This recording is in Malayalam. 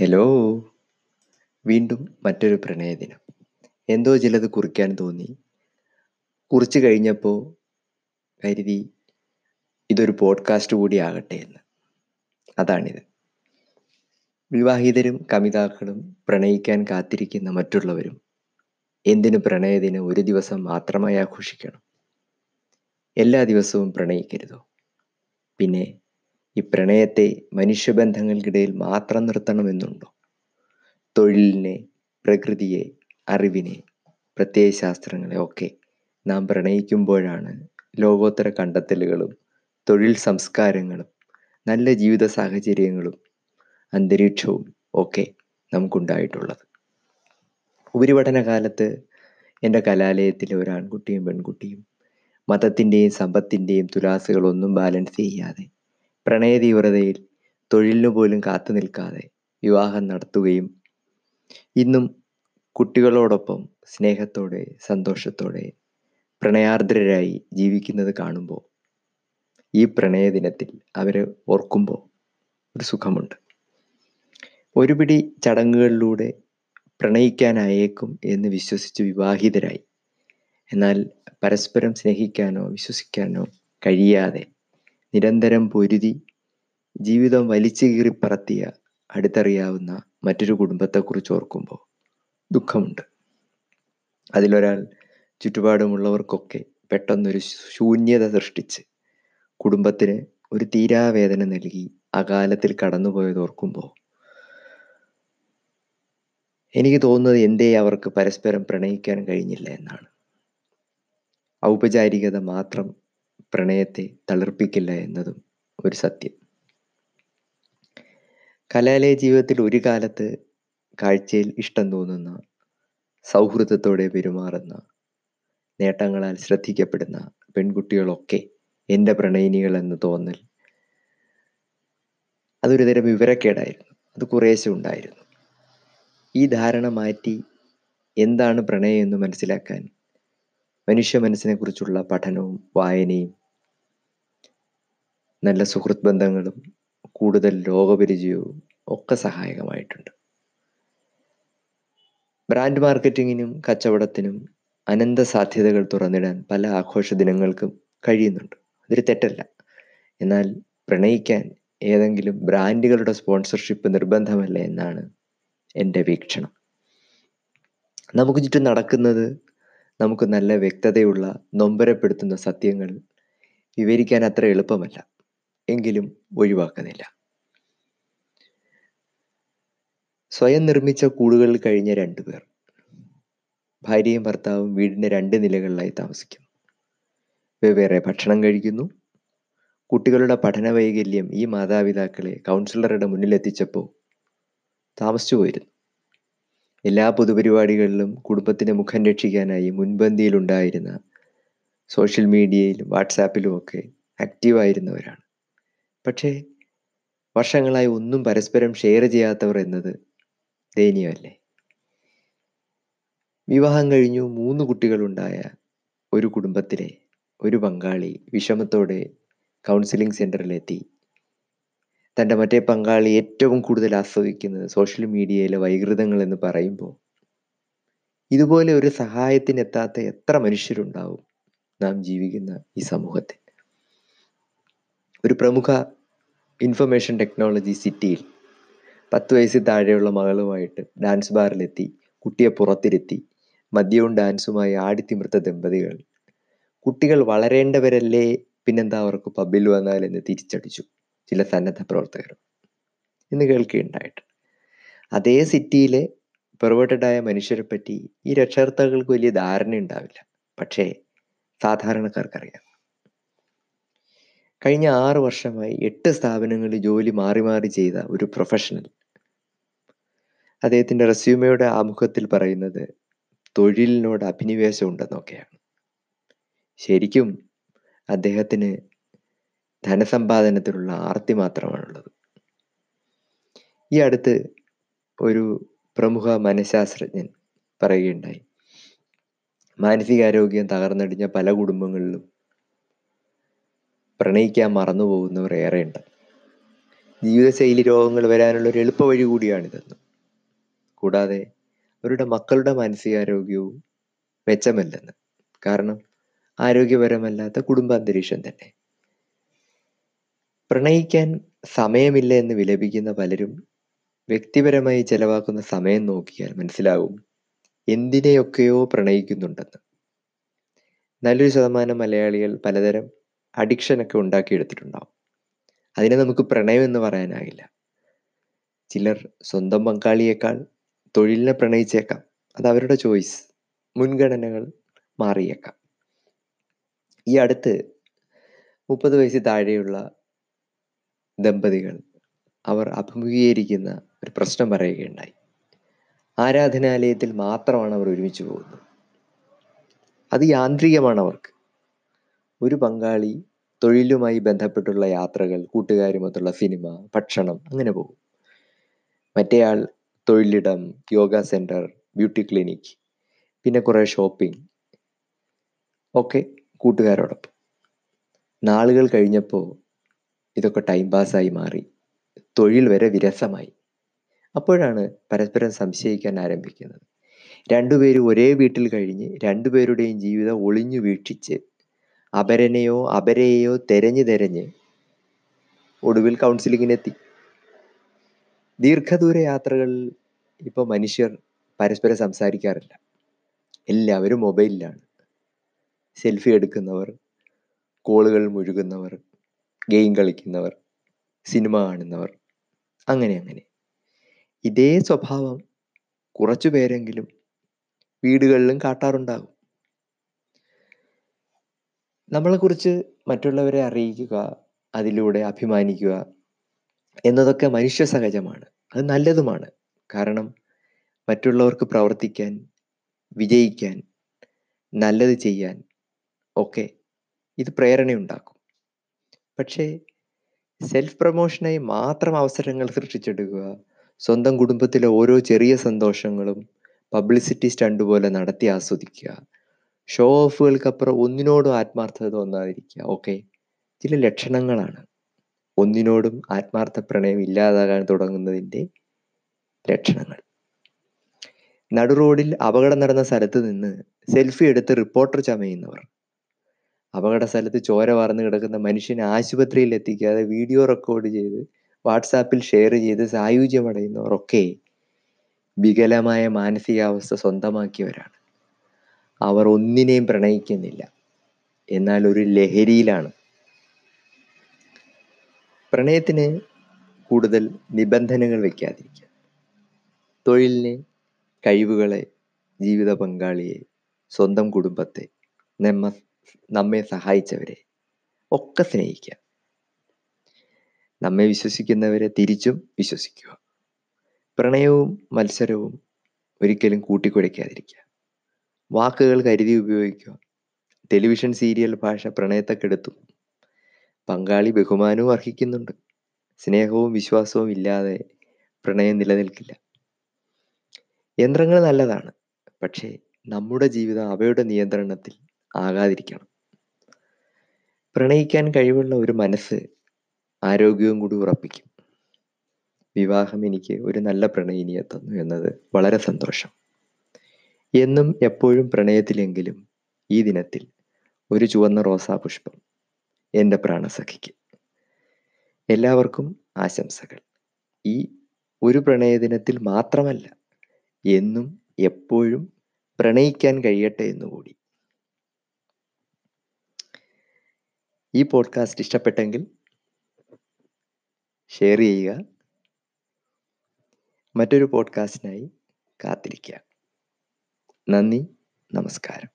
ഹലോ വീണ്ടും മറ്റൊരു പ്രണയദിനം. എന്തോ ചിലത് കുറിക്കാൻ തോന്നി. കുറിച്ച് കഴിഞ്ഞപ്പോൾ കരുതി ഇതൊരു പോഡ്കാസ്റ്റ് കൂടി ആകട്ടെ എന്ന്. അതാണിത്. വിവാഹിതരും കവിതാക്കളും പ്രണയിക്കാൻ കാത്തിരിക്കുന്ന മറ്റുള്ളവരും എന്തിനു പ്രണയദിനം ഒരു ദിവസം മാത്രമായി ആഘോഷിക്കണം? എല്ലാ ദിവസവും പ്രണയിക്കരുതോ? പിന്നെ ഈ പ്രണയത്തെ മനുഷ്യബന്ധങ്ങൾക്കിടയിൽ മാത്രം നിർത്തണമെന്നുണ്ടോ? തൊഴിലിനെ പ്രകൃതിയെ അറിവിനെ പ്രത്യയശാസ്ത്രങ്ങളെ ഒക്കെ നാം പ്രണയിക്കുമ്പോഴാണ് ലോകോത്തര കണ്ടെത്തലുകളും തൊഴിൽ സംസ്കാരങ്ങളും നല്ല ജീവിത സാഹചര്യങ്ങളും അന്തരീക്ഷവും ഒക്കെ നമുക്കുണ്ടായിട്ടുള്ളത്. ഉപരിപഠന കാലത്ത് എന്റെ കലാലയത്തിലെ ഒരു ആൺകുട്ടിയും പെൺകുട്ടിയും മതത്തിന്റെയും സമ്പത്തിന്റെയും തുലാസുകളൊന്നും ബാലൻസ് ചെയ്യാതെ പ്രണയ തീവ്രതയിൽ തൊഴിലിനു പോലും കാത്തു നിൽക്കാതെ വിവാഹം നടത്തുകയും ഇന്നും കുട്ടികളോടൊപ്പം സ്നേഹത്തോടെ സന്തോഷത്തോടെ പ്രണയാർദ്രരായി ജീവിക്കുന്നത് കാണുമ്പോൾ ഈ പ്രണയ ദിനത്തിൽ അവരെ ഓർക്കുമ്പോൾ ഒരു സുഖമുണ്ട്. ഒരുപിടി ചടങ്ങുകളിലൂടെ പ്രണയിക്കാനായേക്കും എന്ന് വിശ്വസിച്ച് വിവാഹിതരായി. എന്നാൽ പരസ്പരം സ്നേഹിക്കാനോ വിശ്വസിക്കാനോ കഴിയാതെ നിരന്തരം പൊരുതി ജീവിതം വലിച്ചു കീറി പറത്തിയ അടുത്തറിയാവുന്ന മറ്റൊരു കുടുംബത്തെക്കുറിച്ച് ഓർക്കുമ്പോൾ ദുഃഖമുണ്ട്. അതിലൊരാൾ ചുറ്റുപാടുമുള്ളവർക്കൊക്കെ പെട്ടെന്നൊരു ശൂന്യത സൃഷ്ടിച്ച് കുടുംബത്തിന് ഒരു തീരാവേദന നൽകി അകാലത്തിൽ കടന്നുപോയത് ഓർക്കുമ്പോൾ എനിക്ക് തോന്നുന്നത് എന്തേ അവർക്ക് പരസ്പരം പ്രണയിക്കാൻ കഴിഞ്ഞില്ല എന്നാണ്. ഔപചാരികത മാത്രം പ്രണയത്തെ തളിർപ്പിക്കില്ല എന്നതും ഒരു സത്യം. കലാലയ ജീവിതത്തിൽ ഒരു കാലത്ത് കാഴ്ചയിൽ ഇഷ്ടം തോന്നുന്ന സൗഹൃദത്തോടെ പെരുമാറുന്ന നേട്ടങ്ങളാൽ ശ്രദ്ധിക്കപ്പെടുന്ന പെൺകുട്ടികളൊക്കെ എന്റെ പ്രണയിനികൾ എന്ന് തോന്നൽ അതൊരു തരം വിവരക്കേടായിരുന്നു. അത് കുറേശ്ശെ ഉണ്ടായിരുന്നു. ഈ ധാരണ മാറ്റി എന്താണ് പ്രണയം എന്ന് മനസ്സിലാക്കാൻ മനുഷ്യ മനസ്സിനെ കുറിച്ചുള്ള പഠനവും വായനയും നല്ല സുഹൃത്ത് ബന്ധങ്ങളും കൂടുതൽ ലോകപരിചയവും ഒക്കെ സഹായകമായിട്ടുണ്ട്. ബ്രാൻഡ് മാർക്കറ്റിങ്ങിനും കച്ചവടത്തിനും അനന്ത സാധ്യതകൾ തുറന്നിടാൻ പല ആഘോഷ ദിനങ്ങൾക്കും കഴിയുന്നുണ്ട്. അതൊരു തെറ്റല്ല. എന്നാൽ പ്രണയിക്കാൻ ഏതെങ്കിലും ബ്രാൻഡുകളുടെ സ്പോൺസർഷിപ്പ് നിർബന്ധമല്ല എന്നാണ് എന്റെ വീക്ഷണം. നമുക്ക് ചുറ്റും നടക്കുന്നത് നമുക്ക് നല്ല വ്യക്തതയുള്ള നൊമ്പരപ്പെടുത്തുന്ന സത്യങ്ങൾ വിവരിക്കാൻ അത്ര എളുപ്പമല്ല. എങ്കിലും ഒഴിവാക്കുന്നില്ല. സ്വയം നിർമ്മിച്ച കൂടുകളിൽ കഴിഞ്ഞ രണ്ടുപേർ ഭാര്യയും ഭർത്താവും വീടിന്റെ രണ്ട് നിലകളിലായി താമസിക്കുന്നു. വെവ്വേറെ ഭക്ഷണം കഴിക്കുന്നു. കുട്ടികളുടെ പഠന വൈകല്യം ഈ മാതാപിതാക്കളെ കൗൺസിലറുടെ മുന്നിലെത്തിച്ചപ്പോൾ താമസിച്ചു പോയിരുന്നു. എല്ലാ പൊതുപരിപാടികളിലും കുടുംബത്തിന്റെ മുഖം രക്ഷിക്കാനായി മുൻപന്തിയിലുണ്ടായിരുന്ന സോഷ്യൽ മീഡിയയിലും വാട്സാപ്പിലും ഒക്കെ ആക്റ്റീവായിരുന്നവരാണ്. പക്ഷേ വർഷങ്ങളായി ഒന്നും പരസ്പരം ഷെയർ ചെയ്യാത്തവർ എന്നത് ദയനീയമല്ലേ വിവാഹം കഴിഞ്ഞു മൂന്ന് കുട്ടികളുണ്ടായ ഒരു കുടുംബത്തിലെ ഒരു പങ്കാളി വിഷമത്തോടെ കൗൺസിലിംഗ് സെന്ററിലെത്തി തന്റെ മറ്റേ പങ്കാളി ഏറ്റവും കൂടുതൽ ആസ്വദിക്കുന്നത് സോഷ്യൽ മീഡിയയിലെ വൈകൃതങ്ങൾ എന്ന് പറയുമ്പോൾ ഇതുപോലെ ഒരു സഹായത്തിനെത്താത്ത എത്ര മനുഷ്യരുണ്ടാവും നാം ജീവിക്കുന്ന ഈ സമൂഹത്തിൽ. ഒരു പ്രമുഖ ഇൻഫർമേഷൻ ടെക്നോളജി സിറ്റിയിൽ പത്ത് വയസ്സിൽ താഴെയുള്ള മകളുമായിട്ട് ഡാൻസ് ബാറിലെത്തി കുട്ടിയെ പുറത്തിരുത്തി മദ്യവും ഡാൻസുമായി ആടിത്തിമിർത്ത ദമ്പതികൾ. കുട്ടികൾ വളരേണ്ടവരല്ലേ? പിന്നെന്താ അവർക്ക് പബ്ബിൽ വന്നാൽ എന്ന് തിരിച്ചടിച്ചു ചില സന്നദ്ധ പ്രവർത്തകർ. എന്ന് കേൾക്കുകയുണ്ടായിട്ട് അതേ സിറ്റിയിലെ പെർവേർട്ടഡായ മനുഷ്യരെ പറ്റി ഈ രക്ഷകർത്താക്കൾക്ക് വലിയ ധാരണ ഉണ്ടാവില്ല പക്ഷേ സാധാരണക്കാർക്കറിയാം. കഴിഞ്ഞ ആറ് വർഷമായി എട്ട് സ്ഥാപനങ്ങളിൽ ജോലി മാറി മാറി ചെയ്ത ഒരു പ്രൊഫഷണൽ അദ്ദേഹത്തിന്റെ റെസ്യൂമയുടെ ആമുഖത്തിൽ പറയുന്നത് തൊഴിലിനോട് അഭിനിവേശം ഉണ്ടെന്നൊക്കെയാണ്. ശരിക്കും അദ്ദേഹത്തിന് ധനസമ്പാദനത്തിലുള്ള ആർത്തി മാത്രമാണുള്ളത്. ഈ അടുത്ത് ഒരു പ്രമുഖ മനഃശാസ്ത്രജ്ഞൻ പറയുകയുണ്ടായി. മാനസികാരോഗ്യം തകർന്നടിഞ്ഞ പല കുടുംബങ്ങളിലും പ്രണയിക്കാൻ മറന്നു പോകുന്നവർ ഏറെയുണ്ട്. ജീവിതശൈലി രോഗങ്ങൾ വരാനുള്ള ഒരു എളുപ്പ വഴി കൂടിയാണിതെന്ന് കൂടാതെ അവരുടെ മക്കളുടെ മാനസികാരോഗ്യവും മെച്ചമല്ലെന്ന്. കാരണം ആരോഗ്യപരമല്ലാത്ത കുടുംബാന്തരീക്ഷം തന്നെ. പ്രണയിക്കാൻ സമയമില്ല എന്ന് വിലപിക്കുന്ന പലരും വ്യക്തിപരമായി ചെലവാക്കുന്ന സമയം നോക്കിയാൽ മനസ്സിലാവും എന്തിനെയൊക്കെയോ പ്രണയിക്കുന്നുണ്ടെന്ന്. നല്ലൊരു ശതമാനം മലയാളികൾ പലതരം അഡിക്ഷനൊക്കെ ഉണ്ടാക്കിയെടുത്തിട്ടുണ്ടാവും. അതിനെ നമുക്ക് പ്രണയം എന്ന് പറയാനാകില്ല. ചിലർ സ്വന്തം പങ്കാളിയേക്കാൾ തൊഴിലിനെ പ്രണയിച്ചേക്കാം. അത് അവരുടെ ചോയ്സ് മുൻഗണനകൾ മാറിയേക്കാം. ഈ അടുത്ത് മുപ്പത് വയസ്സിൽ താഴെയുള്ള ദമ്പതികൾ അവർ അഭിമുഖീകരിക്കുന്ന ഒരു പ്രശ്നം പറയുകയുണ്ടായി. ആരാധനാലയത്തിൽ മാത്രമാണ് അവർ ഒരുമിച്ച് പോകുന്നത്. അത് യാന്ത്രികമാണ് അവർക്ക്. ഒരു പങ്കാളി തൊഴിലുമായി ബന്ധപ്പെട്ടുള്ള യാത്രകൾ കൂട്ടുകാരുമൊത്തുള്ള സിനിമ ഭക്ഷണം അങ്ങനെ പോകും. മറ്റേയാൾ തൊഴിലിടം യോഗ സെന്റർ ബ്യൂട്ടി ക്ലിനിക് പിന്നെ കുറേ ഷോപ്പിംഗ്. ഒക്കെ കൂട്ടുകാരോടൊപ്പം. നാളുകൾ കഴിഞ്ഞപ്പോൾ ഇതൊക്കെ ടൈം പാസ്സായി മാറി. തൊഴിൽ വരെ വിരസമായി. അപ്പോഴാണ് പരസ്പരം സംശയിക്കാൻ ആരംഭിക്കുന്നത്. രണ്ടുപേരും ഒരേ വീട്ടിൽ കഴിഞ്ഞ് രണ്ടുപേരുടെയും ജീവിതം ഒളിഞ്ഞു വീക്ഷിച്ച് അപരനെയോ അപരയെയോ തെരഞ്ഞ് തെരഞ്ഞ് ഒടുവിൽ കൗൺസിലിങ്ങിനെത്തി ദീർഘദൂര യാത്രകളിൽ ഇപ്പോൾ മനുഷ്യർ പരസ്പരം സംസാരിക്കാറില്ല. എല്ലാവരും മൊബൈലിലാണ്. സെൽഫി എടുക്കുന്നവർ കോളുകൾ മുഴുകുന്നവർ ഗെയിം കളിക്കുന്നവർ സിനിമ കാണുന്നവർ അങ്ങനെ അങ്ങനെ. ഇതേ സ്വഭാവം കുറച്ചു പേരെങ്കിലും വീടുകളിലും കാട്ടാറുണ്ടാകും. നമ്മളെക്കുറിച്ച് മറ്റുള്ളവരെ അറിയിക്കുക അതിലൂടെ അഭിമാനിക്കുക എന്നതൊക്കെ മനുഷ്യ സഹജമാണ് അത് നല്ലതുമാണ്. കാരണം മറ്റുള്ളവർക്ക് പ്രവർത്തിക്കാൻ വിജയിക്കാൻ നല്ലത് ചെയ്യാൻ ഒക്കെ ഇത് പ്രേരണയുണ്ടാക്കും. പക്ഷേ സെൽഫ് പ്രൊമോഷനായി മാത്രം അവസരങ്ങൾ സൃഷ്ടിച്ചെടുക്കുക സ്വന്തം കുടുംബത്തിലെ ഓരോ ചെറിയ സന്തോഷങ്ങളും പബ്ലിസിറ്റി സ്റ്റണ്ട് പോലെ നടത്തി ആസ്വദിക്കുക ഷോ ഓഫുകൾക്കപ്പുറം ഒന്നിനോടും ആത്മാർത്ഥത തോന്നാതിരിക്കുക. ഓക്കെ ചില ലക്ഷണങ്ങളാണ്. ഒന്നിനോടും ആത്മാർത്ഥ പ്രണയം ഇല്ലാതാകാൻ തുടങ്ങുന്നതിന്റെ ലക്ഷണങ്ങൾ. നടു റോഡിൽ അപകടം നടന്ന സ്ഥലത്ത് നിന്ന് സെൽഫി എടുത്ത് റിപ്പോർട്ടർ ചമയുന്നവർ. അപകട സ്ഥലത്ത് ചോര വാർന്നു കിടക്കുന്ന മനുഷ്യനെ ആശുപത്രിയിൽ എത്തിക്കാതെ വീഡിയോ റെക്കോർഡ് ചെയ്ത് വാട്സാപ്പിൽ ഷെയർ ചെയ്ത് സായുജ്യമടയുന്നവർ ഒക്കെ വികലമായ മാനസികാവസ്ഥ സ്വന്തമാക്കിയവരാണ്. അവർ ഒന്നിനെയും പ്രണയിക്കുന്നില്ല. എന്നാൽ ഒരു ലഹരിയിലാണ്. പ്രണയത്തിന് കൂടുതൽ നിബന്ധനകൾ വെക്കാതിരിക്കുക. തൊഴിലിനെ കഴിവുകളെ ജീവിത പങ്കാളിയെ സ്വന്തം കുടുംബത്തെ നമ്മ നമ്മെ സഹായിച്ചവരെ ഒക്കെ സ്നേഹിക്കുക. നമ്മെ വിശ്വസിക്കുന്നവരെ തിരിച്ചും വിശ്വസിക്കുക. പ്രണയവും മത്സരവും ഒരിക്കലും കൂട്ടിക്കുഴയ്ക്കാതിരിക്കുക വാക്കുകൾ കരുതി ഉപയോഗിക്കുക. ടെലിവിഷൻ സീരിയൽ ഭാഷ പ്രണയത്തെ കെടുത്തും പങ്കാളി ബഹുമാനവും അർഹിക്കുന്നുണ്ട്. സ്നേഹവും വിശ്വാസവും ഇല്ലാതെ പ്രണയം നിലനിൽക്കില്ല. യന്ത്രങ്ങൾ നല്ലതാണ്. പക്ഷേ നമ്മുടെ ജീവിതം അവയുടെ നിയന്ത്രണത്തിൽ ആകാതിരിക്കണം. പ്രണയിക്കാൻ കഴിവുള്ള ഒരു മനസ്സ് ആരോഗ്യവും കൂടി ഉറപ്പിക്കും. വിവാഹം എനിക്ക് ഒരു നല്ല പ്രണയിനിയെ തന്നു എന്നത് വളരെ സന്തോഷം. എന്നും എപ്പോഴും പ്രണയത്തിലെങ്കിലും ഈ ദിനത്തിൽ ഒരു ചുവന്ന റോസാപുഷ്പം എന്റെ പ്രാണസഖിക്ക്. എല്ലാവർക്കും ആശംസകൾ. ഈ ഒരു പ്രണയദിനത്തിൽ മാത്രമല്ല എന്നും എപ്പോഴും പ്രണയിക്കാൻ കഴിയട്ടെ എന്നുകൂടി ഈ പോഡ്കാസ്റ്റ് ഇഷ്ടപ്പെട്ടെങ്കിൽ ഷെയർ ചെയ്യുക. മറ്റൊരു പോഡ്കാസ്റ്റിനായി കാത്തിരിക്കുക. നന്ദി. നമസ്കാരം.